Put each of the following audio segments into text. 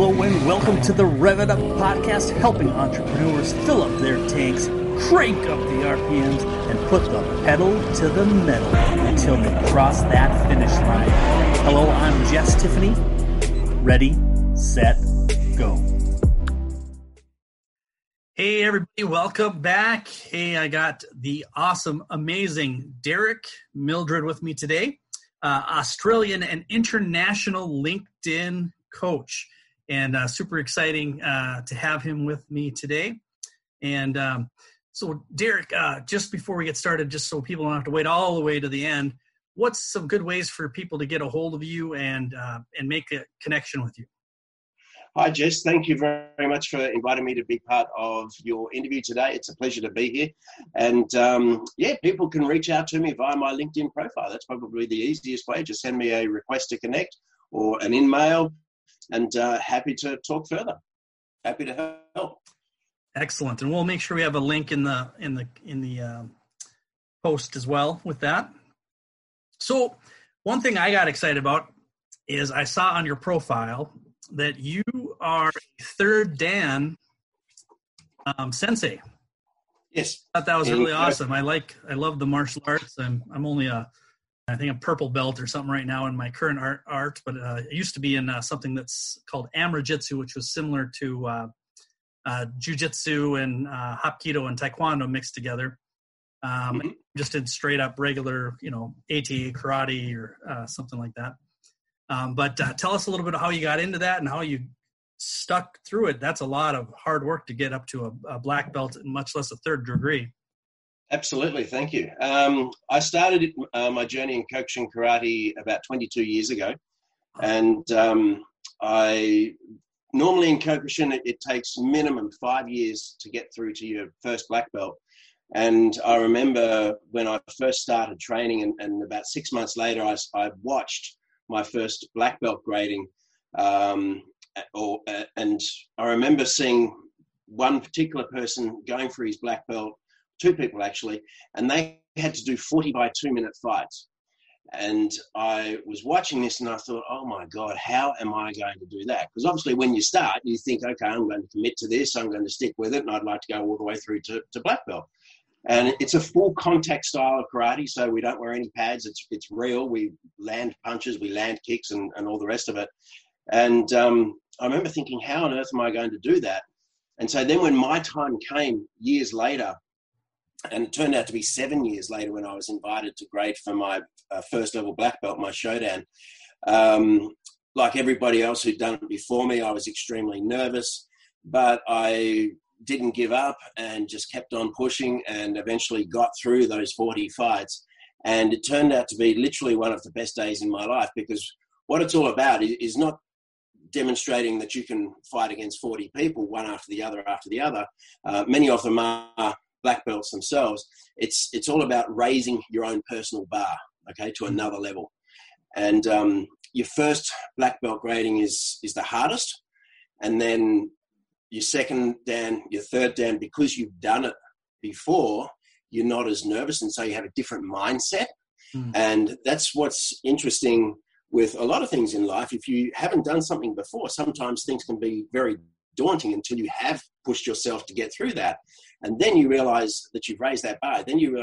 Hello and welcome to the Rev It Up podcast, helping entrepreneurs fill up their tanks, crank up the RPMs, and put the pedal to the metal until they cross that finish line. Hello, I'm Jess Tiffany. Ready, set, go. Hey, everybody, welcome back. Hey, I got the awesome, amazing Derek Mildred with me today, uh, Australian and international LinkedIn coach and uh, super exciting uh, to have him with me today. And um, so, Derek, uh, just before we get started, just so people don't have to wait all the way to the end, what's some good ways for people to get a hold of you and uh, and make a connection with you? Hi, Jess. Thank you very much for inviting me to be part of your interview today. It's a pleasure to be here. And um, yeah, people can reach out to me via my LinkedIn profile. That's probably the easiest way. Just send me a request to connect or an email and uh, happy to talk further. Happy to help. Excellent, and we'll make sure we have a link in the in the in the uh, post as well with that. So, one thing I got excited about is I saw on your profile that you are third Dan um, sensei. Yes, I thought that was really awesome. I like I love the martial arts. I'm I'm only a I think a purple belt or something right now in my current art, art but uh, it used to be in uh, something that's called Amrajitsu, which was similar to uh, uh, Jiu-Jitsu and uh, Hapkido and Taekwondo mixed together. Um, mm-hmm. Just in straight up regular, you know, AT karate or uh, something like that. Um, but uh, tell us a little bit of how you got into that and how you stuck through it. That's a lot of hard work to get up to a, a black belt, and much less a third degree. Absolutely, thank you. Um, I started uh, my journey in coaching karate about 22 years ago, and um, I normally in Kyokushin it, it, takes minimum five years to get through to your first black belt. And I remember when I first started training, and, and about six months later, I, I, watched my first black belt grading, um, or, uh, and I remember seeing one particular person going for his black belt two people actually, and they had to do 40 by two minute fights. And I was watching this and I thought, oh my God, how am I going to do that? Because obviously, when you start, you think, okay, I'm going to commit to this, I'm going to stick with it, and I'd like to go all the way through to, to black belt. And it's a full contact style of karate, so we don't wear any pads. It's, it's real. We land punches, we land kicks, and, and all the rest of it. And um, I remember thinking, how on earth am I going to do that? And so then when my time came years later, and it turned out to be seven years later when I was invited to grade for my uh, first level black belt, my shodan. Um, like everybody else who'd done it before me, I was extremely nervous, but I didn't give up and just kept on pushing and eventually got through those 40 fights. And it turned out to be literally one of the best days in my life because what it's all about is not demonstrating that you can fight against 40 people, one after the other after the other. Uh, many of them are black belts themselves. It's it's all about raising your own personal bar, okay, to another level. And um, your first black belt grading is is the hardest, and then your second dan, your third dan, because you've done it before, you're not as nervous, and so you have a different mindset. Mm. And that's what's interesting with a lot of things in life. If you haven't done something before, sometimes things can be very daunting until you have pushed yourself to get through that. And then you realize that you've raised that bar. Then you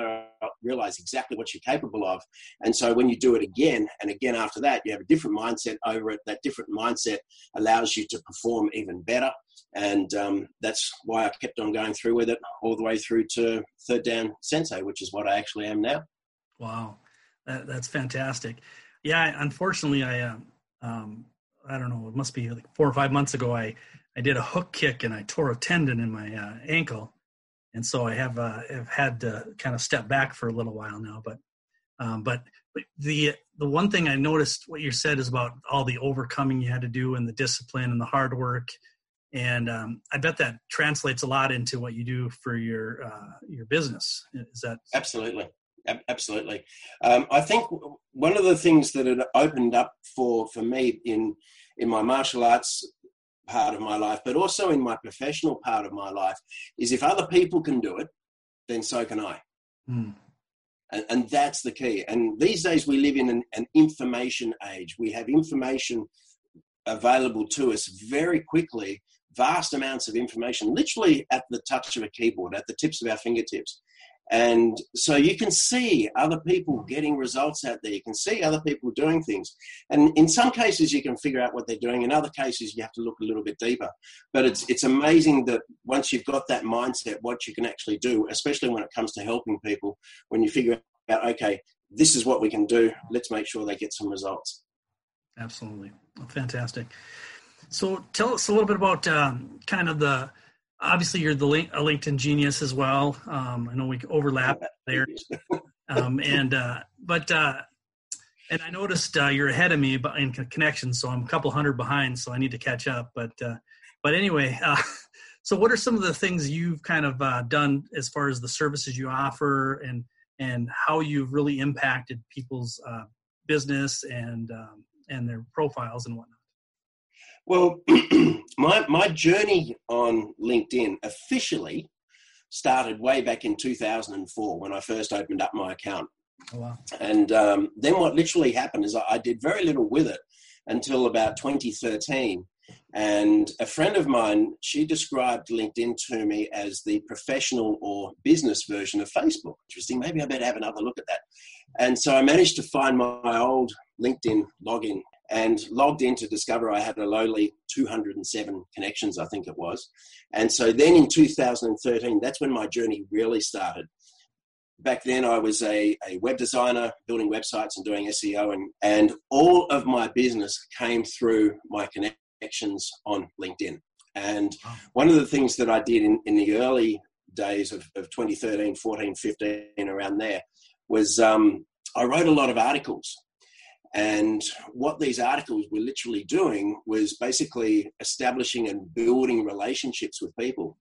realize exactly what you're capable of. And so when you do it again and again after that, you have a different mindset over it. That different mindset allows you to perform even better. And um, that's why I kept on going through with it all the way through to third dan sensei, which is what I actually am now. Wow, that, that's fantastic. Yeah, unfortunately, I um, um, I don't know. It must be like four or five months ago. I I did a hook kick and I tore a tendon in my uh, ankle, and so I have uh, have had to kind of step back for a little while now. But um, but the the one thing I noticed what you said is about all the overcoming you had to do and the discipline and the hard work, and um, I bet that translates a lot into what you do for your uh, your business. Is that absolutely? Absolutely. Um, I think one of the things that it opened up for for me in in my martial arts part of my life, but also in my professional part of my life, is if other people can do it, then so can I. Mm. And, and, that's the key. And these days we live in an, an information age. We have information available to us very quickly vast amounts of information, literally at the touch of a keyboard, at the tips of our fingertips. And so you can see other people getting results out there. You can see other people doing things. And in some cases, you can figure out what they're doing. In other cases, you have to look a little bit deeper. But it's, it's amazing that once you've got that mindset, what you can actually do, especially when it comes to helping people, when you figure out, okay, this is what we can do, let's make sure they get some results. Absolutely. fantastic. So tell us a little bit about um, kind of the obviously you're the link, a LinkedIn genius as well. Um, I know we overlap there, um, and uh, but uh, and I noticed uh, you're ahead of me in connections, so I'm a couple hundred behind, so I need to catch up. But uh, but anyway, uh, so what are some of the things you've kind of uh, done as far as the services you offer and and how you've really impacted people's business and um, and their profiles and whatnot? Well, my my journey on LinkedIn officially started way back in 2004 when I first opened up my account. Oh, wow. And um, then what literally happened is I, I did very little with it until about 2013. And a friend of mine, she described LinkedIn to me as the professional or business version of Facebook. Interesting. Maybe I better have another look at that. And so I managed to find my old LinkedIn login and logged in to discover I had a lowly 207 connections, I think it was. And so then in 2013, that's when my journey really started. Back then, I was a, a web designer, building websites and doing SEO, and, and all of my business came through my connections on LinkedIn. And one of the things that I did in, in the early days of, of 2013, 14, 15, around there, was um, I wrote a lot of articles and what these articles were literally doing was basically establishing and building relationships with people.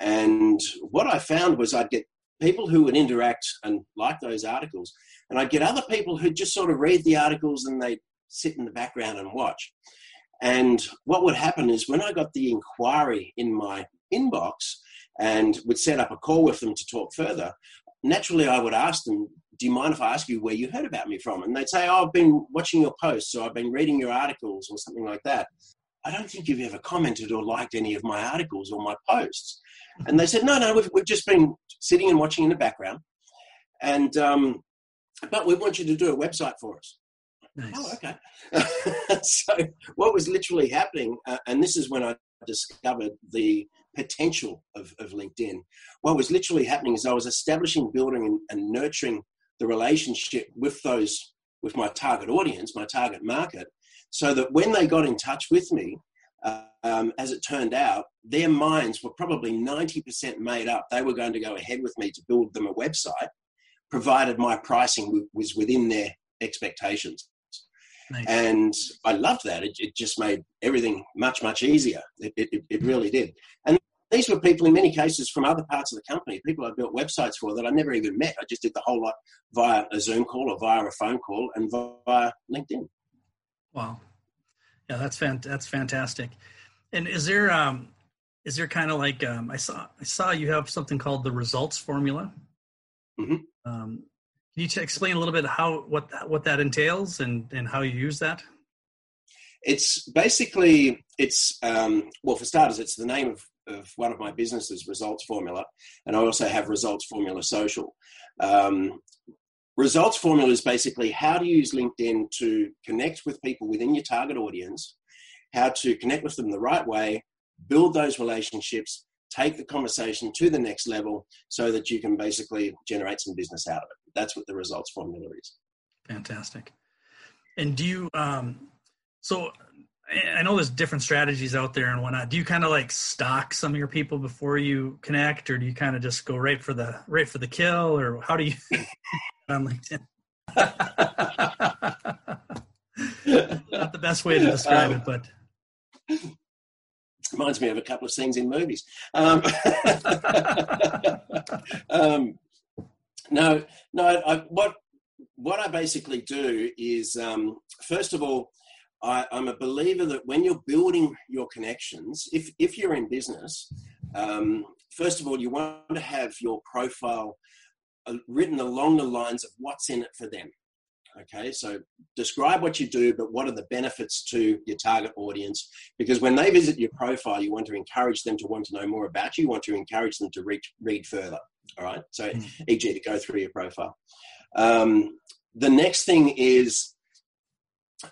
And what I found was I'd get people who would interact and like those articles, and I'd get other people who just sort of read the articles and they'd sit in the background and watch. And what would happen is when I got the inquiry in my inbox and would set up a call with them to talk further, naturally I would ask them, do you mind if I ask you where you heard about me from? And they'd say, oh, I've been watching your posts or I've been reading your articles or something like that. I don't think you've ever commented or liked any of my articles or my posts. And they said, no, no, we've, we've just been sitting and watching in the background. And, um, but we want you to do a website for us. Nice. Oh, okay. so what was literally happening, uh, and this is when I discovered the potential of, of LinkedIn. What was literally happening is I was establishing, building, and, and nurturing the relationship with those with my target audience, my target market, so that when they got in touch with me, uh, um, as it turned out, their minds were probably 90% made up. They were going to go ahead with me to build them a website, provided my pricing w- was within their expectations. Nice. And I loved that. It, it, just made everything much, much easier. It, it, it really did. And these were people in many cases from other parts of the company, people I built websites for that I never even met. I just did the whole lot via a Zoom call or via a phone call and via LinkedIn. Wow. Yeah, that's fant- that's fantastic. And is there um is there kind of like um I saw I saw you have something called the results formula. Mm-hmm. Um, can you t- explain a little bit how what what that entails and and how you use that? It's basically it's um, well for starters it's the name of of one of my businesses, Results Formula, and I also have Results Formula Social. Um, results Formula is basically how to use LinkedIn to connect with people within your target audience, how to connect with them the right way, build those relationships, take the conversation to the next level so that you can basically generate some business out of it. That's what the Results Formula is. Fantastic. And do you, um, so I know there's different strategies out there and whatnot. Do you kind of like stalk some of your people before you connect, or do you kind of just go right for the right for the kill, or how do you on LinkedIn? Not the best way to describe um, it, but reminds me of a couple of scenes in movies. Um, um, no, no. I, what what I basically do is, um, first of all, I, am a believer that when you're building your connections, if, if you're in business, um, first of all, you want to have your profile uh, written along the lines of what's in it for them. Okay, so describe what you do, but what are the benefits to your target audience? Because when they visit your profile, you want to encourage them to want to know more about you. You want to encourage them to reach, read further. All right, so mm-hmm. e.g., to go through your profile. Um, the next thing is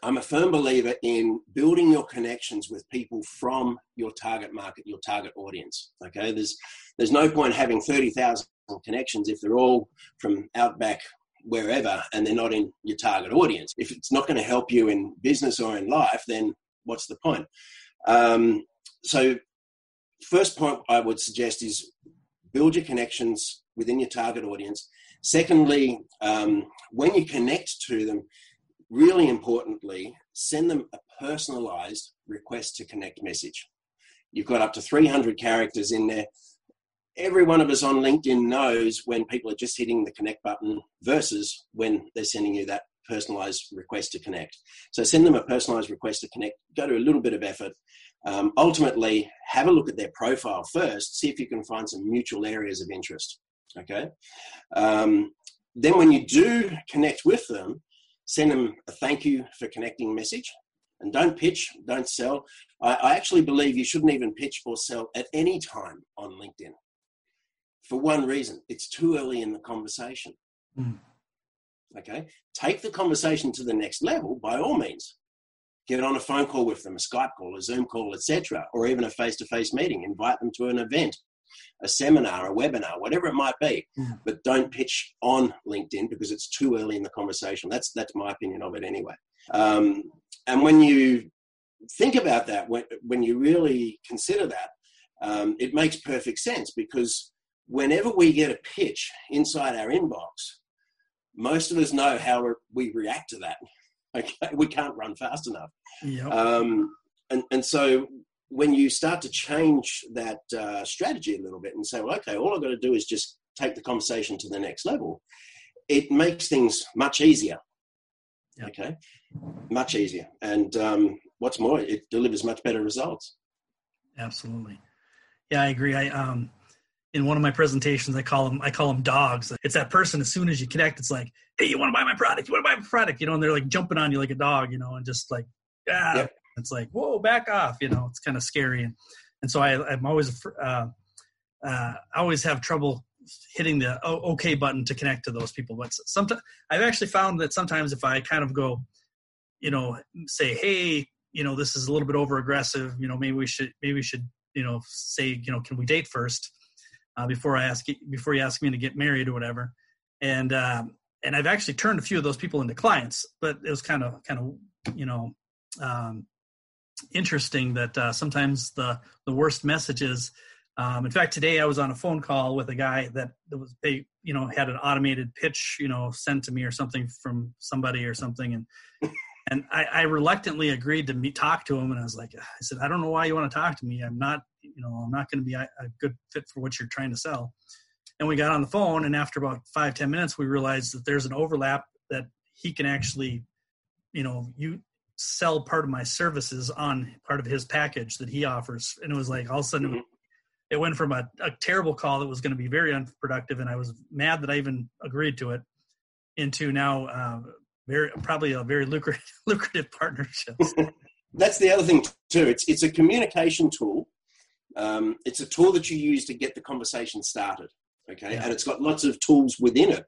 I'm a firm believer in building your connections with people from your target market, your target audience. Okay, there's there's no point having thirty thousand connections if they're all from outback wherever and they're not in your target audience. If it's not going to help you in business or in life, then what's the point? Um, so, first point I would suggest is build your connections within your target audience. Secondly, um, when you connect to them, really importantly, send them a personalized request to connect message. You've got up to 300 characters in there. Every one of us on LinkedIn knows when people are just hitting the connect button versus when they're sending you that personalized request to connect. So send them a personalized request to connect. Go to a little bit of effort. Um, ultimately, have a look at their profile first. See if you can find some mutual areas of interest. Okay. Um, then, when you do connect with them, send them a thank you for connecting message and don't pitch, don't sell. I, I, actually believe you shouldn't even pitch or sell at any time on LinkedIn for one reason it's too early in the conversation. Mm. Okay, take the conversation to the next level by all means. Get on a phone call with them, a Skype call, a Zoom call, etc., or even a face to face meeting. Invite them to an event a seminar, a webinar, whatever it might be. Mm. But don't pitch on LinkedIn because it's too early in the conversation. That's that's my opinion of it anyway. Um, and when you think about that, when when you really consider that, um, it makes perfect sense because whenever we get a pitch inside our inbox, most of us know how we react to that. Okay, we can't run fast enough. Yep. Um, and, and so when you start to change that uh, strategy a little bit and say, well, okay, all I've got to do is just take the conversation to the next level, it makes things much easier. Okay, much easier. And um, what's more, it delivers much better results. Absolutely. Yeah, I agree. I um, in one of my presentations, I call them I call them dogs. It's that person as soon as you connect, it's like, hey, you want to buy my product? You want to buy my product? You know, and they're like jumping on you like a dog, you know, and just like, yeah, yep. It's like, whoa, back off. You know, it's kind of scary. And, and so I, I'm always, uh, uh, I always have trouble hitting the OK button to connect to those people. But sometimes I've actually found that sometimes if I kind of go, you know, say, hey, you know, this is a little bit over aggressive. You know, maybe we should, maybe we should, you know, say, you know, can we date first uh, before I ask, you, before you ask me to get married or whatever. And um, and I've actually turned a few of those people into clients, but it was kind of, kind of, you know, um, interesting that uh, sometimes the the worst messages. Um, in fact, today I was on a phone call with a guy that, was they you know had an automated pitch you know sent to me or something from somebody or something and. and I, I, reluctantly agreed to meet, talk to him. And I was like, I said, I don't know why you want to talk to me. I'm not, you know, I'm not going to be a, a, good fit for what you're trying to sell. And we got on the phone, and after about five ten minutes, we realized that there's an overlap that he can actually, you know, you sell part of my services on part of his package that he offers. And it was like all of a sudden mm-hmm. it went from a, a terrible call that was going to be very unproductive, and I was mad that I even agreed to it, into now uh, very probably a very lucrative lucrative partnership. That's the other thing too. It's it's a communication tool. Um, it's a tool that you use to get the conversation started. Okay, yeah. and it's got lots of tools within it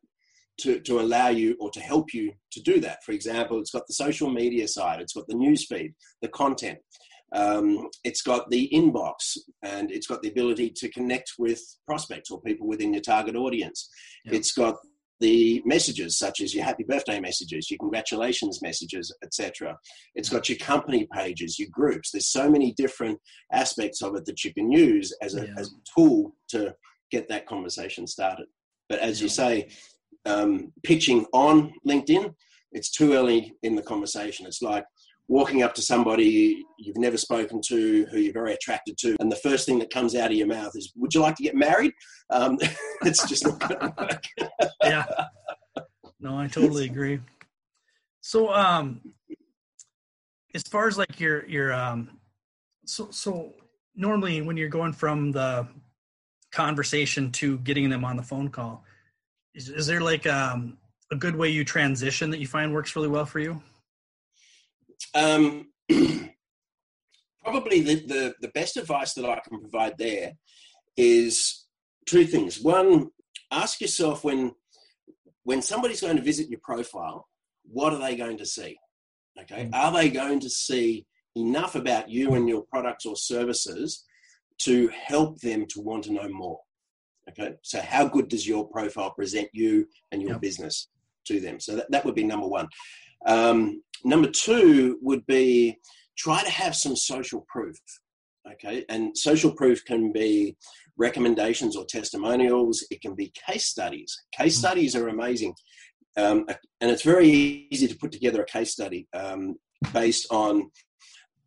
to, to allow you or to help you to do that. For example, it's got the social media side, it's got the news feed, the content, um, it's got the inbox, and it's got the ability to connect with prospects or people within your target audience. Yep. It's got the messages such as your happy birthday messages, your congratulations messages, etc. It's got your company pages, your groups. There's so many different aspects of it that you can use as a, yeah. as a tool to get that conversation started. But as yeah. you say, um, pitching on LinkedIn, it's too early in the conversation. It's like walking up to somebody you've never spoken to, who you're very attracted to, and the first thing that comes out of your mouth is, "Would you like to get married?" Um, it's just not going to work. yeah. No, I totally agree. So, um, as far as like your your um, so so normally when you're going from the conversation to getting them on the phone call is, is there like um a good way you transition that you find works really well for you? Um, probably the, the, the best advice that I can provide there is two things. One, ask yourself when when somebody's going to visit your profile, what are they going to see? Okay, mm. are they going to see enough about you and your products or services to help them to want to know more? Okay, so how good does your profile present you and your yep. business to them? So that, that would be number one. Um, number two would be try to have some social proof. Okay, and social proof can be recommendations or testimonials, it can be case studies. Case mm-hmm. studies are amazing. Um, and it's very easy to put together a case study um, based on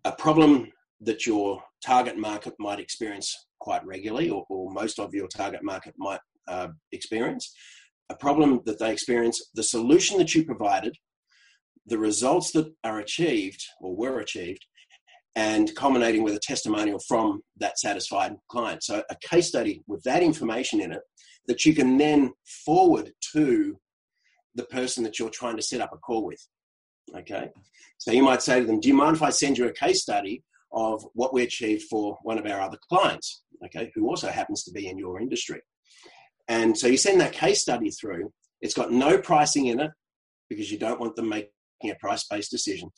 a problem that your target market might experience quite regularly, or, or most of your target market might uh, experience, a problem that they experience, the solution that you provided, the results that are achieved or were achieved, and culminating with a testimonial from that satisfied client. So, a case study with that information in it that you can then forward to the person that you're trying to set up a call with. Okay. So, you might say to them, Do you mind if I send you a case study of what we achieved for one of our other clients? Okay. Who also happens to be in your industry. And so, you send that case study through. It's got no pricing in it because you don't want them making a price based decision.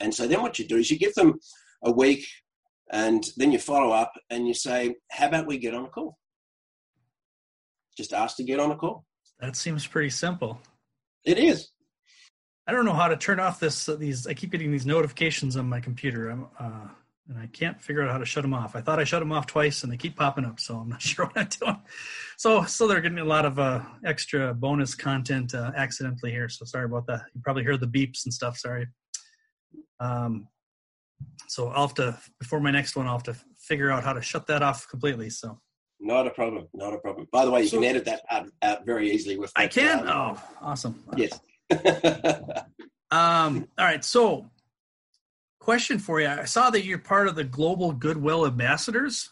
And so then what you do is you give them a week and then you follow up and you say, How about we get on a call? Just ask to get on a call. That seems pretty simple. It is. I don't know how to turn off this. Uh, these I keep getting these notifications on my computer, uh, and I can't figure out how to shut them off. I thought I shut them off twice, and they keep popping up. So I'm not sure what I'm doing. So, so they're getting a lot of uh, extra bonus content uh, accidentally here. So sorry about that. You probably heard the beeps and stuff. Sorry. Um, so I'll have to before my next one, I'll have to figure out how to shut that off completely. So not a problem, not a problem. By the way, you so, can edit that out, out, very easily with. That, I can. Um, oh, awesome. Yes. um. All right. So, question for you: I saw that you're part of the Global Goodwill Ambassadors.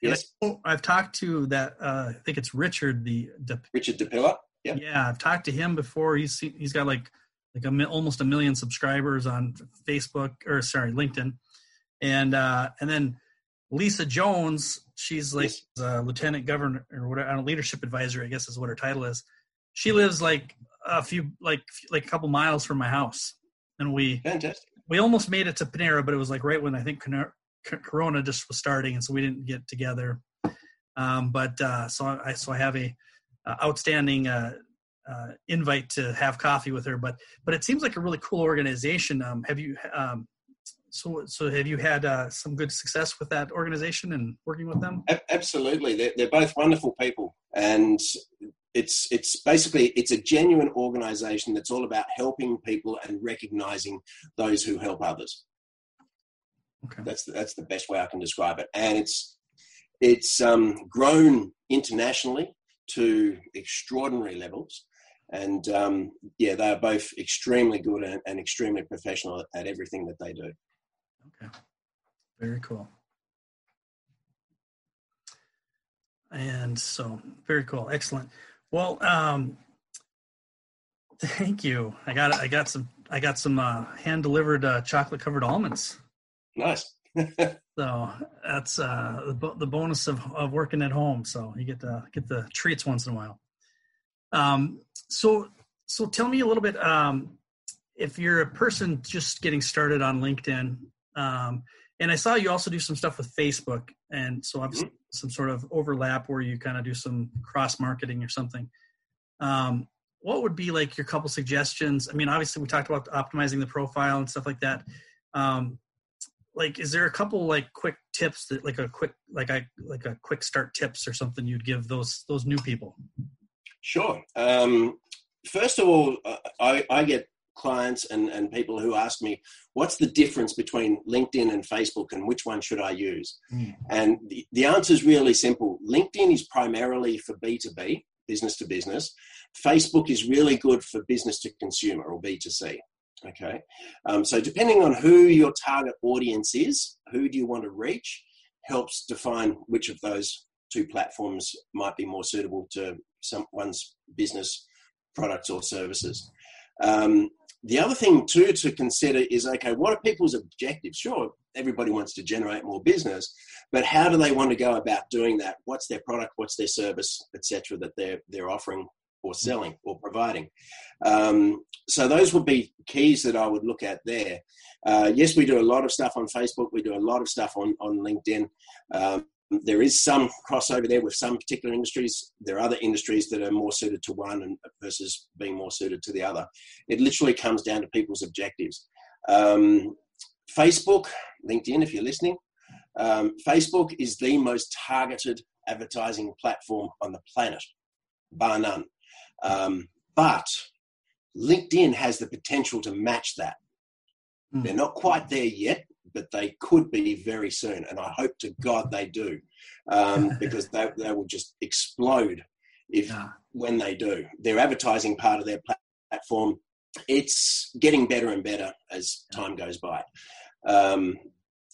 Yes. I've talked to that. Uh, I think it's Richard the De- Richard DiPilla. Yeah. Yeah, I've talked to him before. He's he's got like like a, almost a million subscribers on Facebook or sorry LinkedIn, and uh, and then Lisa Jones, she's like yes. a lieutenant governor or whatever, a leadership advisor, I guess is what her title is. She lives like a few like like a couple miles from my house, and we fantastic. We almost made it to Panera, but it was like right when I think Corona just was starting, and so we didn't get together. Um, but uh, so I so I have a uh, outstanding uh, uh, invite to have coffee with her. But but it seems like a really cool organization. Um, have you um, so so have you had uh, some good success with that organization and working with them? Absolutely, they're, they're both wonderful people, and it's it's basically it's a genuine organization that's all about helping people and recognizing those who help others. Okay. That's the, that's the best way I can describe it, and it's it's um, grown internationally to extraordinary levels. And um, yeah, they are both extremely good and, and extremely professional at everything that they do. Okay, very cool. And so, very cool, excellent. Well, um, thank you. I got I got some I got some uh, hand delivered uh, chocolate covered almonds. Nice. so that's uh, the, the bonus of, of working at home. So you get to get the treats once in a while. Um, so so tell me a little bit. Um, if you're a person just getting started on LinkedIn, um, and I saw you also do some stuff with Facebook, and so obviously mm-hmm. Some sort of overlap where you kind of do some cross marketing or something. Um, what would be like your couple suggestions? I mean, obviously we talked about optimizing the profile and stuff like that. Um, like is there a couple like quick tips that like a quick like I like a quick start tips or something you'd give those those new people? Sure. Um, first of all, uh, I, I get clients and, and people who ask me, what's the difference between LinkedIn and Facebook and which one should I use? Mm. And the, the answer is really simple. LinkedIn is primarily for B2B, business to business. Facebook is really good for business to consumer or B2C. Okay. Um, so depending on who your target audience is, who do you want to reach, helps define which of those two platforms might be more suitable to someone's business products or services. Um, the other thing too to consider is okay, what are people's objectives? Sure, everybody wants to generate more business, but how do they want to go about doing that? What's their product? What's their service, etc. That they're they're offering or selling or providing. Um, so those would be keys that I would look at there. Uh, yes, we do a lot of stuff on Facebook. We do a lot of stuff on on LinkedIn. Um, there is some crossover there with some particular industries. There are other industries that are more suited to one and versus being more suited to the other. It literally comes down to people's objectives. Um, Facebook, LinkedIn, if you're listening, um, Facebook is the most targeted advertising platform on the planet, bar none. Um, but LinkedIn has the potential to match that. Mm. They're not quite there yet, but they could be very soon. And I hope to God they do, um, because they, they will just explode if yeah. when they do. Their advertising part of their platform, it's getting better and better as time goes by. Um,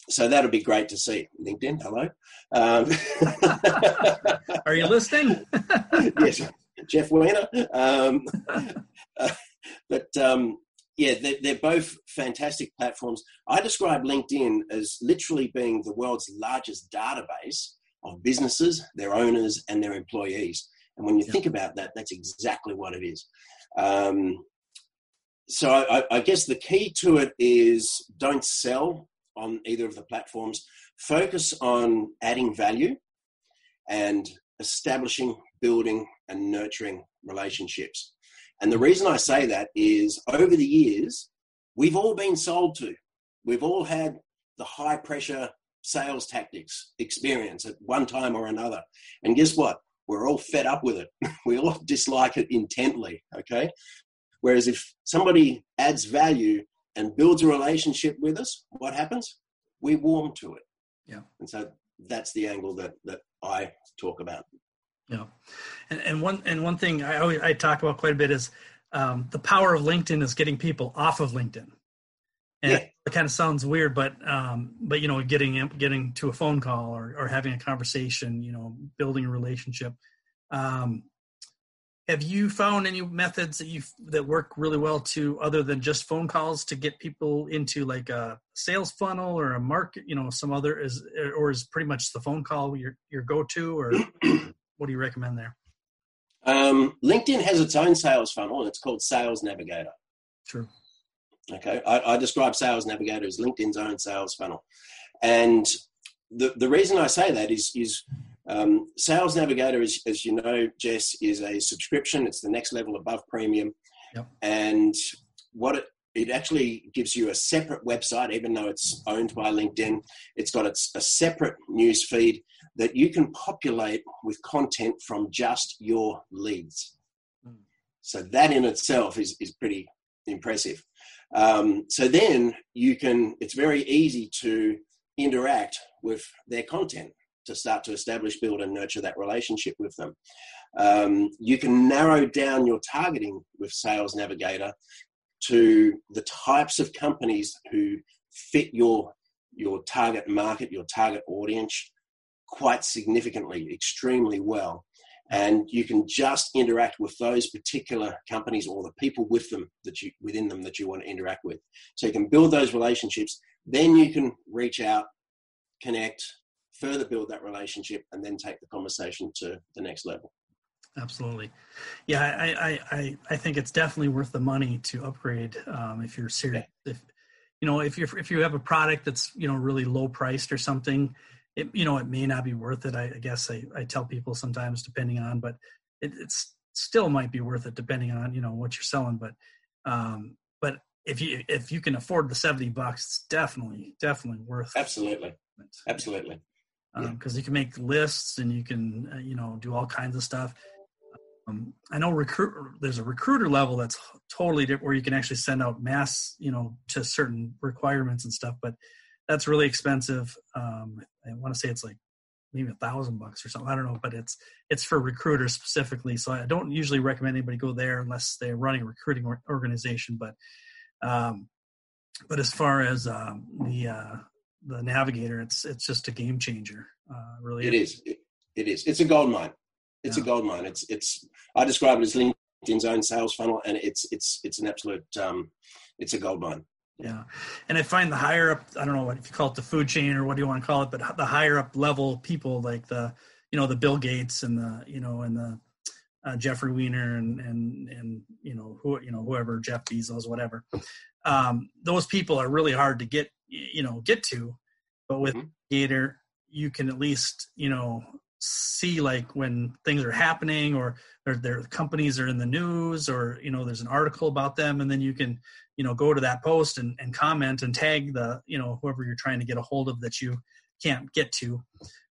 so that'll be great to see. LinkedIn, hello. Um, Are you listening? yes, Jeff Weiner. Um, uh, but um, yeah, they're, they're, both fantastic platforms. I describe LinkedIn as literally being the world's largest database of businesses, their owners, and their employees. And when you yeah. think about that, that's exactly what it is. Um, so I, I, guess the key to it is don't sell on either of the platforms. Focus on adding value and establishing, building, and nurturing relationships. And the reason I say that is over the years, we've all been sold to. We've all had the high pressure sales tactics experience at one time or another. And guess what? We're all fed up with it. we all dislike it intently. Okay. Whereas if somebody adds value and builds a relationship with us, what happens? We warm to it. Yeah. And so that's the angle that, that I talk about. Yeah, and, and one and one thing I always I talk about quite a bit is um, the power of LinkedIn is getting people off of LinkedIn. And yeah. it kind of sounds weird, but um, but you know, getting getting to a phone call or or having a conversation, you know, building a relationship. Um, have you found any methods that you that work really well to other than just phone calls to get people into like a sales funnel or a market you know some other is or is pretty much the phone call your your go-to or what do you recommend there? Um, LinkedIn has its own sales funnel, and it's called Sales Navigator. True. Okay, I, I describe Sales Navigator as LinkedIn's own sales funnel, and the the reason I say that is is um, Sales Navigator, is, as you know, Jess, is a subscription. It's the next level above premium, yep. and what it it actually gives you a separate website, even though it's owned by LinkedIn. It's got its, a separate news feed that you can populate with content from just your leads. Mm. So that in itself is, is pretty impressive. Um, so then you can, it's very easy to interact with their content to start to establish, build, and nurture that relationship with them. Um, you can narrow down your targeting with Sales Navigator to the types of companies who fit your your target market, your target audience quite significantly, extremely well. And you can just interact with those particular companies or the people with them that you within them that you want to interact with. So you can build those relationships. Then you can reach out, connect, further build that relationship, and then take the conversation to the next level absolutely yeah I, I i think it's definitely worth the money to upgrade um, if you're serious if you know if you're if you have a product that's you know really low priced or something it you know it may not be worth it i, I guess I, I tell people sometimes depending on but it it's still might be worth it depending on you know what you're selling but um but if you if you can afford the 70 bucks it's definitely definitely worth absolutely it. absolutely because um, you can make lists and you can uh, you know do all kinds of stuff um, I know recruit. There's a recruiter level that's totally different, where you can actually send out mass, you know, to certain requirements and stuff. But that's really expensive. Um, I want to say it's like maybe a thousand bucks or something. I don't know, but it's it's for recruiters specifically. So I don't usually recommend anybody go there unless they're running a recruiting organization. But um, but as far as um, the uh, the navigator, it's it's just a game changer. Uh, really, it is. It, it is. It's a gold mine. It's yeah. a gold mine. It's it's I describe it as LinkedIn's own sales funnel, and it's it's it's an absolute um, it's a gold mine. Yeah, and I find the higher up, I don't know what if you call it the food chain or what do you want to call it, but the higher up level people like the you know the Bill Gates and the you know and the uh, Jeffrey Weiner and and and you know who you know whoever Jeff Bezos whatever, um, those people are really hard to get you know get to, but with mm-hmm. Gator you can at least you know see like when things are happening or their, their companies are in the news or you know there's an article about them and then you can you know go to that post and, and comment and tag the you know whoever you're trying to get a hold of that you can't get to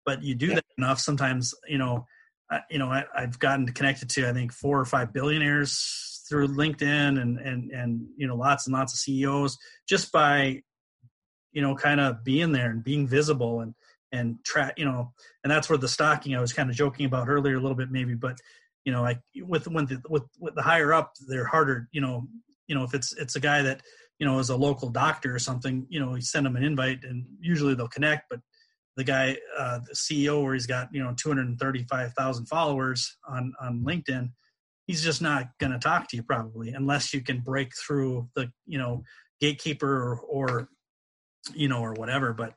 but you do yeah. that enough sometimes you know I, you know I, i've gotten connected to i think four or five billionaires through linkedin and and and you know lots and lots of ceos just by you know kind of being there and being visible and and track you know and that's where the stocking i was kind of joking about earlier a little bit maybe but you know like with when the, with, with the higher up they're harder you know you know if it's it's a guy that you know is a local doctor or something you know you send them an invite and usually they'll connect but the guy uh, the ceo where he's got you know 235000 followers on on linkedin he's just not going to talk to you probably unless you can break through the you know gatekeeper or, or you know or whatever but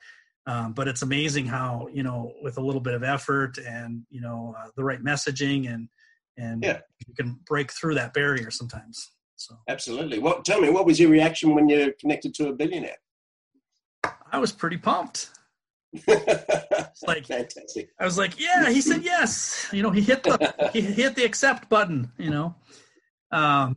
um, but it's amazing how you know with a little bit of effort and you know uh, the right messaging and and yeah. you can break through that barrier sometimes. So absolutely. What? Tell me, what was your reaction when you connected to a billionaire? I was pretty pumped. like fantastic. I was like, yeah. He said yes. You know, he hit the he hit the accept button. You know, um,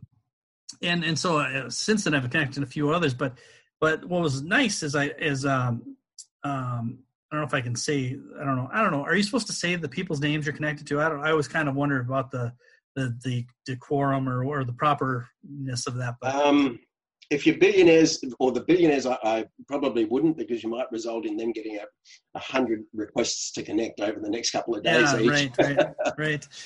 and and so uh, since then I've connected a few others. But but what was nice is I is um um, I don't know if I can say. I don't know. I don't know. Are you supposed to say the people's names you're connected to? I don't. I always kind of wonder about the the the decorum or or the properness of that. But. Um, if you're billionaires or the billionaires, I, I, probably wouldn't because you might result in them getting a, a hundred requests to connect over the next couple of days. Yeah, right, right, right.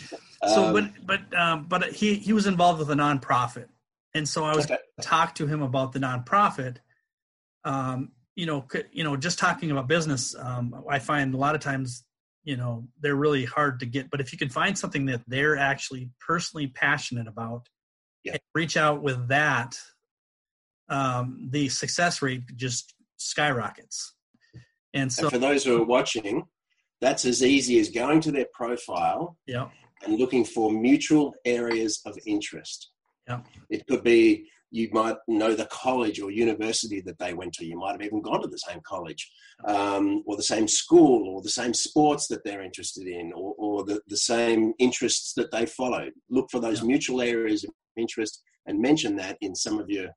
So, um, but but um, but he he was involved with a nonprofit, and so I was okay. talk to him about the nonprofit. Um, you know, you know, just talking about business, um, I find a lot of times, you know, they're really hard to get. But if you can find something that they're actually personally passionate about, yeah. reach out with that, um, the success rate just skyrockets. And so, and for those who are watching, that's as easy as going to their profile yeah. and looking for mutual areas of interest. Yeah. It could be you might know the college or university that they went to. You might have even gone to the same college um, or the same school or the same sports that they're interested in or, or the, the same interests that they follow. Look for those mutual areas of interest and mention that in some of your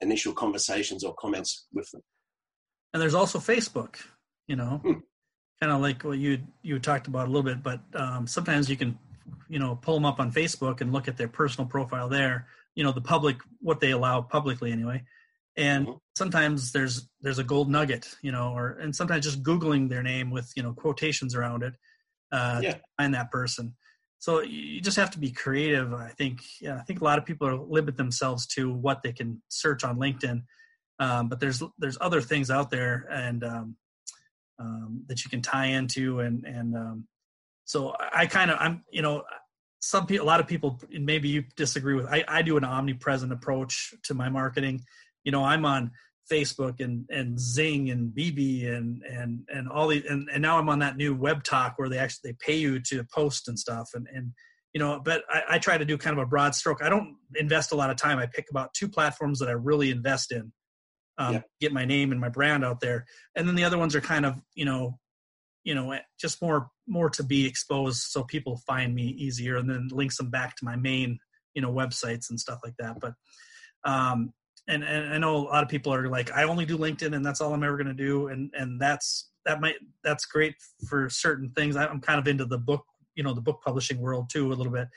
initial conversations or comments with them. And there's also Facebook, you know, hmm. kind of like what you you talked about a little bit, but um, sometimes you can, you know, pull them up on Facebook and look at their personal profile there you know the public what they allow publicly anyway and mm-hmm. sometimes there's there's a gold nugget you know or and sometimes just googling their name with you know quotations around it uh yeah. to find that person so you just have to be creative i think yeah i think a lot of people are limit themselves to what they can search on linkedin um, but there's there's other things out there and um, um, that you can tie into and and um, so I, I kind of I'm you know some people, a lot of people, maybe you disagree with. I, I do an omnipresent approach to my marketing. You know, I'm on Facebook and and Xing and BB and and and all the and, and now I'm on that new web talk where they actually they pay you to post and stuff and and you know but I, I try to do kind of a broad stroke. I don't invest a lot of time. I pick about two platforms that I really invest in, um, yeah. get my name and my brand out there, and then the other ones are kind of you know you know just more more to be exposed so people find me easier and then links them back to my main you know websites and stuff like that. But um and, and i know a lot of people are like i only do linkedin and that's all i'm ever going to do. And and that's that might that's great for certain things. I'm kind of into the book you know the book publishing world too a little bit.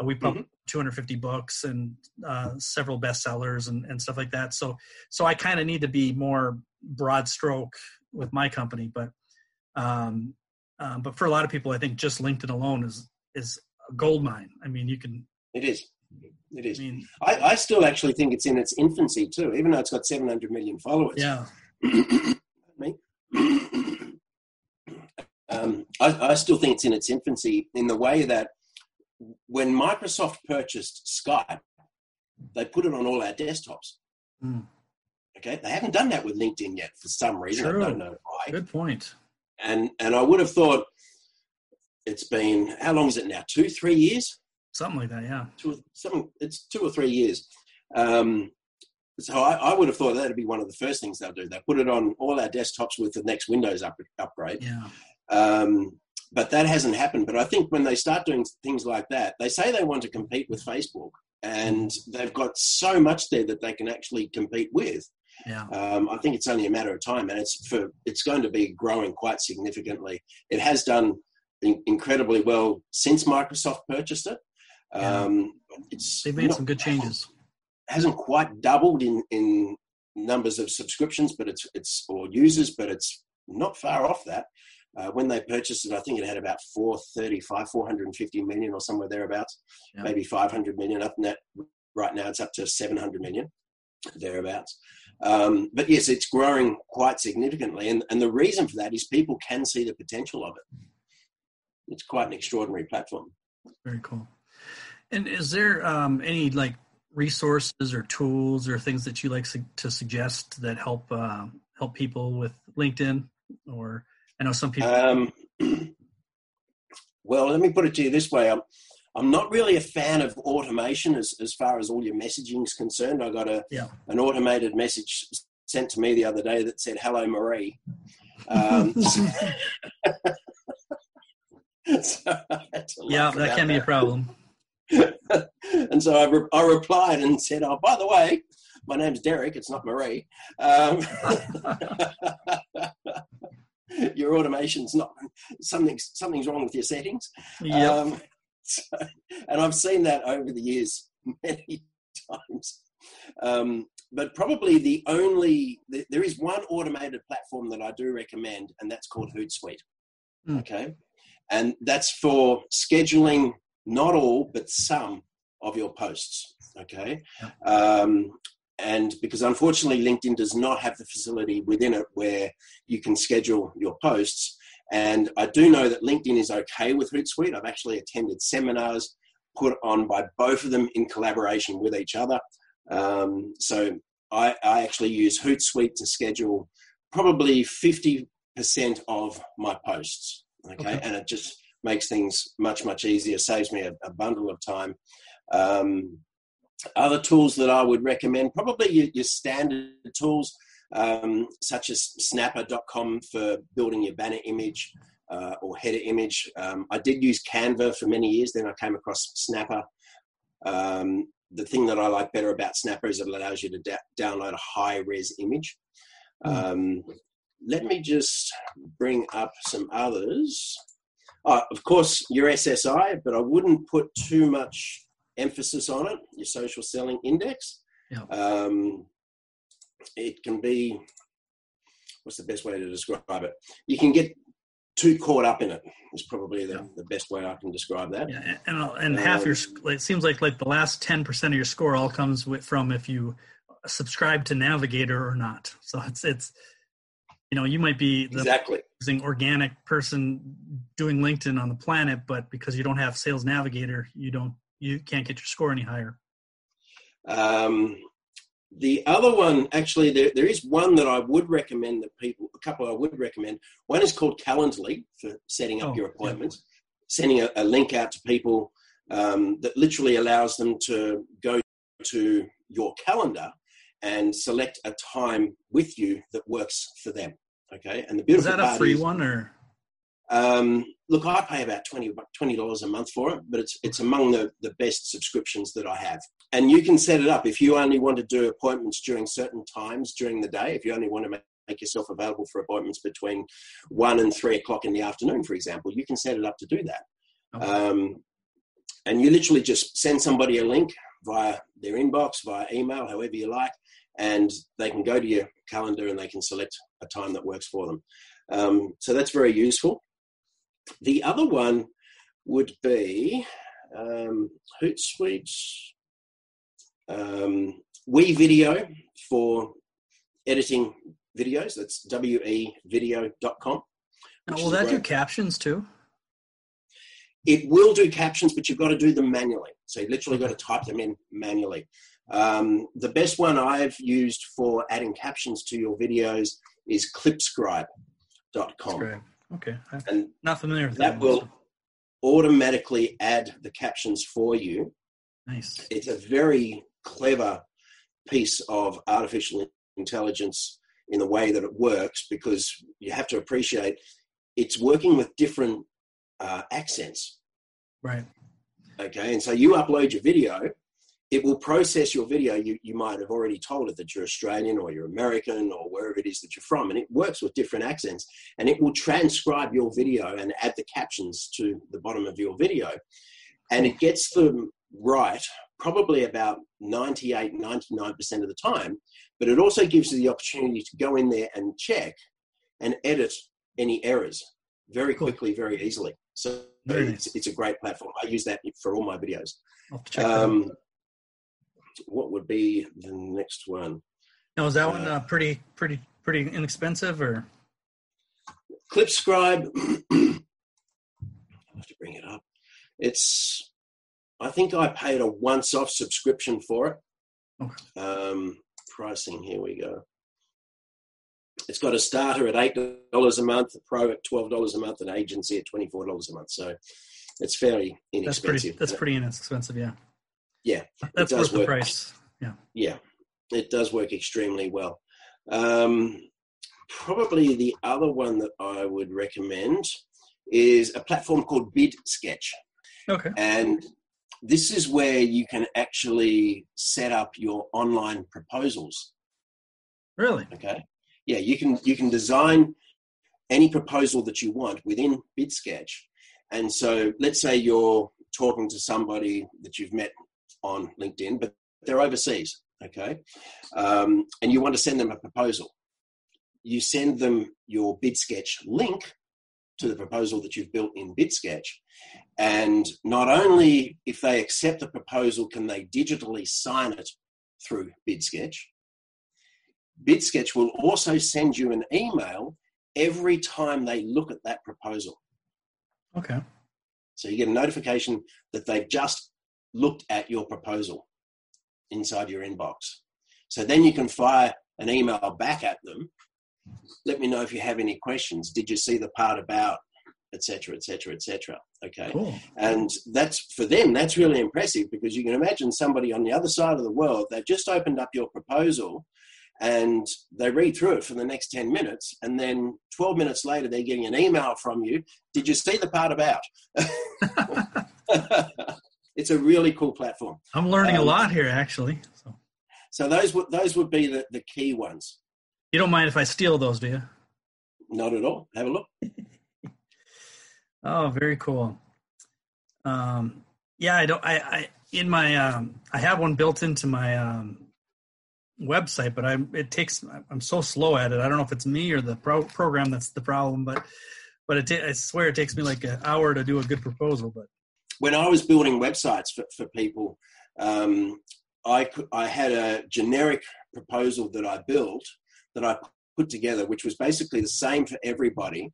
Uh, we publish mm-hmm. 250 books and uh, several bestsellers and, and stuff like that. So so i kind of need to be more broad stroke with my company but um, um, but for a lot of people, I think just LinkedIn alone is is a gold mine. I mean, you can. It is. It is. I, mean, I, I still actually think it's in its infancy too, even though it's got 700 million followers. Yeah. Me. um, I, I still think it's in its infancy in the way that when Microsoft purchased Skype, they put it on all our desktops. Mm. Okay, they haven't done that with LinkedIn yet for some reason. True. I don't know why. Good point. And and I would have thought it's been how long is it now? Two, three years? Something like that, yeah. Two, some it's two or three years. Um, so I, I, would have thought that'd be one of the first things they'll do. They put it on all our desktops with the next Windows up, upgrade. Yeah. Um, but that hasn't happened. But I think when they start doing things like that, they say they want to compete with Facebook, and they've got so much there that they can actually compete with. Yeah. Um, I think it's only a matter of time, and it's for it's going to be growing quite significantly. It has done in, incredibly well since Microsoft purchased it. Um, it's They've made not, some good changes. Hasn't quite doubled in in numbers of subscriptions, but it's it's or users, but it's not far off that. Uh, when they purchased it, I think it had about 435, 450 million or somewhere thereabouts, Yeah. maybe 500 million. Up that, right now it's up to 700 million thereabouts. Um, but yes, it's growing quite significantly, and and the reason for that is people can see the potential of it. It's quite an extraordinary platform. Very cool. And is there um, any like resources or tools or things that you like su- to suggest that help uh, help people with LinkedIn? Or I know some people. Um, well, let me put it to you this way: I'm I'm not really a fan of automation as as far as all your messaging is concerned. I got a Yeah. an automated message sent to me the other day that said "Hello, Marie." Um, so yeah, that can be a problem. and so I, re- I replied and said, "Oh, by the way, my name's Derek. It's not Marie. Um, your automation's not something. Something's wrong with your settings." Yep. Um, so, and I've seen that over the years many times. Um, but probably the only th- there is one automated platform that I do recommend, and that's called Hootsuite. Hmm. Okay, and that's for scheduling not all but some of your posts. Okay, um, and because unfortunately LinkedIn does not have the facility within it where you can schedule your posts. And I do know that LinkedIn is okay with Hootsuite. I've actually attended seminars put on by both of them in collaboration with each other. Um, so I, I actually use Hootsuite to schedule probably 50% of my posts. Okay? Okay. And it just makes things much, much easier, saves me a, a bundle of time. Um, other tools that I would recommend, probably your, your standard tools, um, such as snappa.com for building your banner image uh, or header image. Um, I did use Canva for many years, then I came across Snappa. Um, the thing that I like better about Snappa is it allows you to da- download a high res image. Um, let me just bring up some others. Uh, of course, your SSI, but I wouldn't put too much emphasis on it. Your social selling index. Yeah. Um, it can be, what's the best way to describe it? You can get too caught up in it. Is probably the, Yeah. the best way I can describe that. Yeah, and and, and half your sc- it seems like like the last ten percent of your score all comes with, from if you subscribe to Navigator or not. So it's it's you know you might be the Exactly. using organic person doing LinkedIn on the planet, but because you don't have Sales Navigator, you don't you can't get your score any higher. Um, the other one, actually, there, there is one that I would recommend that people, a couple I would recommend. One is called Calendly for setting up Oh, your yeah. appointments, sending a, a link out to people um, that literally allows them to go to your calendar and select a time with you that works for them. Okay, and the beautiful Is that a free is, one or um, look, I pay about 20 dollars a month for it, but it's it's among the, the best subscriptions that I have. And you can set it up if you only want to do appointments during certain times during the day. If you only want to make, make yourself available for appointments between one and three o'clock in the afternoon, for example, you can set it up to do that. Okay. Um, and you literally just send somebody a link via their inbox, via email, however you like, and they can go to your calendar and they can select a time that works for them. Um, so that's very useful. The other one would be um, Hootsuite, um, WeVideo for editing videos. That's wevideo.com. Now, which will that do captions too? it will do captions, but you've got to do them manually. So you literally got to type them in manually. Um, the best one I've used for adding captions to your videos is clipscribe.com. Okay. I'm And not familiar with that that. will automatically add the captions for you. Nice. It's a very clever piece of artificial intelligence in the way that it works because you have to appreciate it's working with different uh, accents. Right. Okay, and so you upload your video, it will process your video. You, you might have already told it that you're Australian or you're American or wherever it is that you're from, and it works with different accents and it will transcribe your video and add the captions to the bottom of your video. And it gets them right probably about 98, 99% of the time, but it also gives you the opportunity to go in there and check and edit any errors very Cool. quickly, very easily. So Very it's, nice. it's a great platform. I use that for all my videos. Um, what would be the next one? Now, is that one uh, uh, pretty, pretty, pretty inexpensive or? ClipScribe. I have to bring it up. It's. I think I paid a once-off subscription for it. Okay. Um, pricing. Here we go. It's got a starter at eight dollars a month, a pro at twelve dollars a month, an agency at twenty-four dollars a month. So it's fairly That's pretty. inexpensive. That's pretty inexpensive. Yeah. Yeah, That's worth the price. Yeah. yeah, it does work extremely well. Um, probably the other one that I would recommend is a platform called BidSketch. Okay. And this is where you can actually set up your online proposals. Really? Okay. Yeah, you can you can design any proposal that you want within BidSketch. And so let's say you're talking to somebody that you've met on LinkedIn, but they're overseas, okay? Um, and you want to send them a proposal. You send them your BidSketch link to the proposal that you've built in BidSketch. And not only if they accept the proposal can they digitally sign it through BidSketch, BidSketch will also send you an email every time they look at that proposal. Okay. So you get a notification that they've just looked at your proposal inside your inbox. So then you can fire an email back at them. Let me know if you have any questions. Did you see the part about, etc., etc., etc. Okay. Cool. And that's for them, that's really impressive because you can imagine somebody on the other side of the world, they've just opened up your proposal and they read through it for the next 10 minutes. And then 12 minutes later, they're getting an email from you. Did you see the part about? it's a really cool platform. I'm learning a Um, lot here, actually. So So those would those would be the, the key ones. You don't mind if I steal those, do you? Not at all. Have a look. Oh, very cool. Um, yeah, I don't. I, I in my um, I have one built into my um, website, but I it takes. I'm so slow at it. I don't know if it's me or the pro- program that's the problem, but but it ta- I swear it takes me like an hour to do a good proposal. But when I was building websites for, for people, um, I, I had a generic proposal that I built that I put together, which was basically the same for everybody.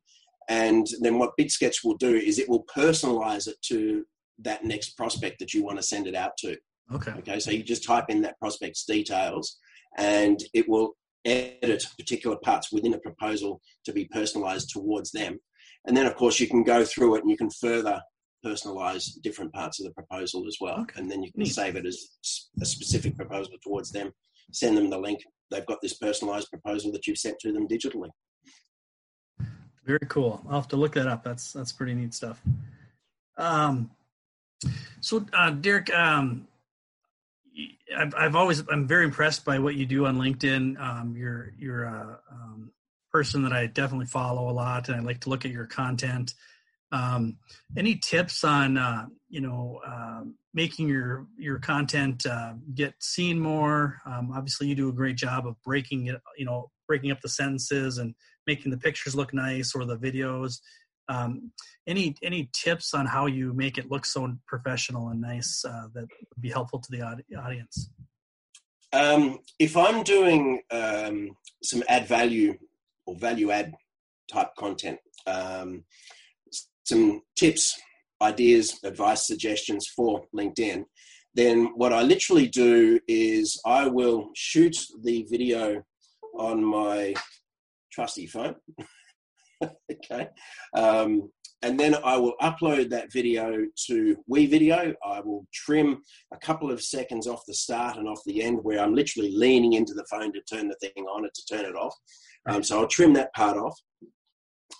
And then what BidSketch will do is it will personalize it to that next prospect that you want to send it out to. okay, Okay, so you just type in that prospect's details and it will edit particular parts within a proposal to be personalized towards them. And then, of course, you can go through it and you can further personalize different parts of the proposal as well. Okay, And then you can neat. save it as a specific proposal towards them, send them the link. They've got this personalized proposal that you've sent to them digitally. very cool. I'll have to look that up. That's that's pretty neat stuff. Um, so uh, Derek, um, I've, I've always I'm very impressed by what you do on LinkedIn. Um, you're you're a um, person that I definitely follow a lot, and I like to look at your content. Um, any tips on uh, you know um making your your content uh, get seen more? Um, obviously, you do a great job of breaking it, you know, breaking up the sentences and making the pictures look nice or the videos. Um, any any tips on how you make it look so professional and nice uh, that would be helpful to the audience? Um, if I'm doing um, some add value or value add type content, um, some tips ideas, advice, suggestions for LinkedIn, then what I literally do is I will shoot the video on my trusty phone. okay. Um, and then I will upload that video to WeVideo. I will trim a couple of seconds off the start and off the end where I'm literally leaning into the phone to turn the thing on and to turn it off. Um, so I'll trim that part off.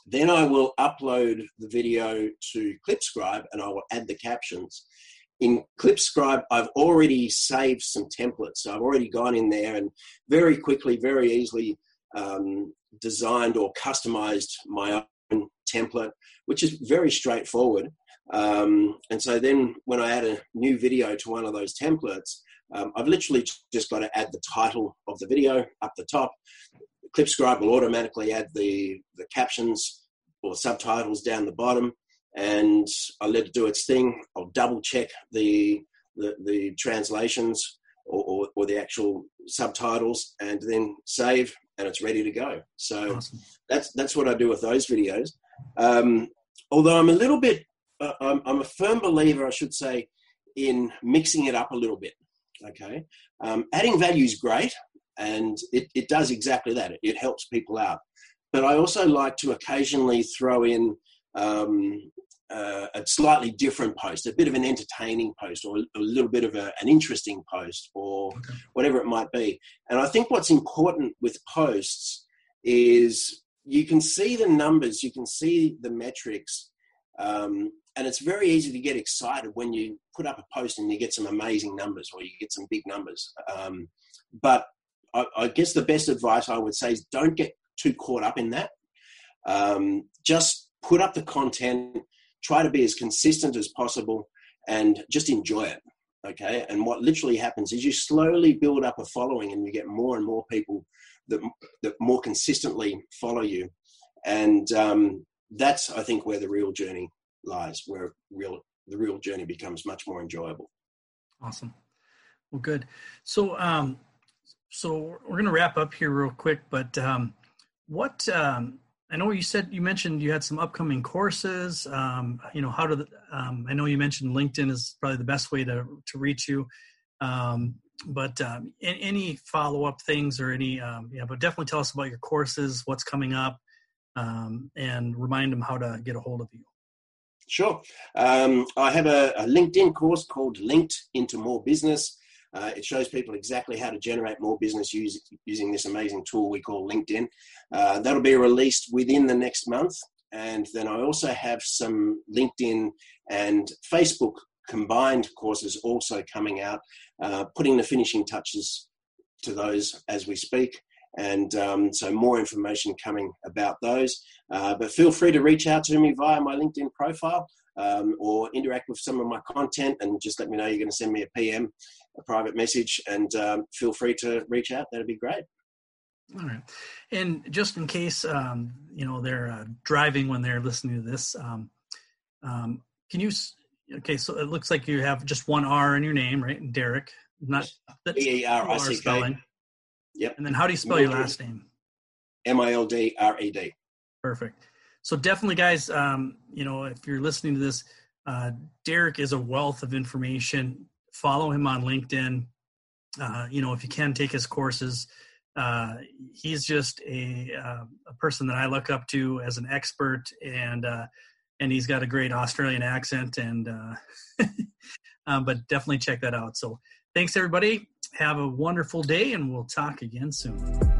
Then I will upload the video to Clipscribe and I will add the captions. In Clipscribe, I've already saved some templates. So I've already gone in there and very quickly, very easily um, designed or customized my own template, which is very straightforward. Um, and so then when I add a new video to one of those templates, um, I've literally just got to add the title of the video up the top. Clipscribe will automatically add the, the captions or subtitles down the bottom, and I let it do its thing. I'll double check the, the, the translations or, or, or, the actual subtitles, and then save, and it's ready to go. So awesome. that's that's what I do with those videos. Um, although I'm a little bit, uh, I'm, I'm, a firm believer, I should say, in mixing it up a little bit. Okay, um, adding value is great, and it, it does exactly that. It, it, helps people out. But I also like to occasionally throw in um, uh, a slightly different post, a bit of an entertaining post, or a little bit of a, an interesting post, or okay. whatever it might be. And I think what's important with posts is you can see the numbers, you can see the metrics, um, and it's very easy to get excited when you put up a post and you get some amazing numbers or you get some big numbers. Um, but I, I, guess the best advice I would say is don't get too caught up in that. Um, just put up the content, try to be as consistent as possible, and just enjoy it. Okay. And what literally happens is you slowly build up a following and you get more and more people that, that more consistently follow you. And um, that's, I think, where the real journey lies, where real the real journey becomes much more enjoyable. Awesome. Well, good. So, um, so we're going to wrap up here real quick, but um, what um, I know you said you mentioned you had some upcoming courses. Um, you know, how to. um, I know you mentioned LinkedIn is probably the best way to to reach you. Um, but um, any follow up things or any, yeah, but definitely tell us about your courses, what's coming up, and remind them how to get a hold of you. Sure. I have a, a, LinkedIn course called Linked into More Business. Uh, it shows people exactly how to generate more business using, using this amazing tool we call LinkedIn. Uh, that'll be released within the next month. And then I also have some LinkedIn and Facebook combined courses also coming out, uh, putting the finishing touches to those as we speak. And um, so, more information coming about those. Uh, but feel free to reach out to me via my LinkedIn profile um, or interact with some of my content and just let me know you're going to send me a PM, a private message, and um, feel free to reach out. That'd be great. All right. And just in case, um, you know, they're uh, driving when they're listening to this, um, um, can you, okay, so it looks like you have just one R in your name, right? Derek, not D-E-R-I-C-K. Yep. And then how do you spell your last name? M-I-L-D-R-E-D. Perfect so definitely guys um, you know if you're listening to this uh, derek is a wealth of information. Follow him on linkedin. Uh, you know if you can take his courses uh, he's just a, uh, a person that i look up to as an expert and uh, and he's got a great australian accent and uh, um, but definitely check that out. So thanks everybody. Have a wonderful day and we'll talk again soon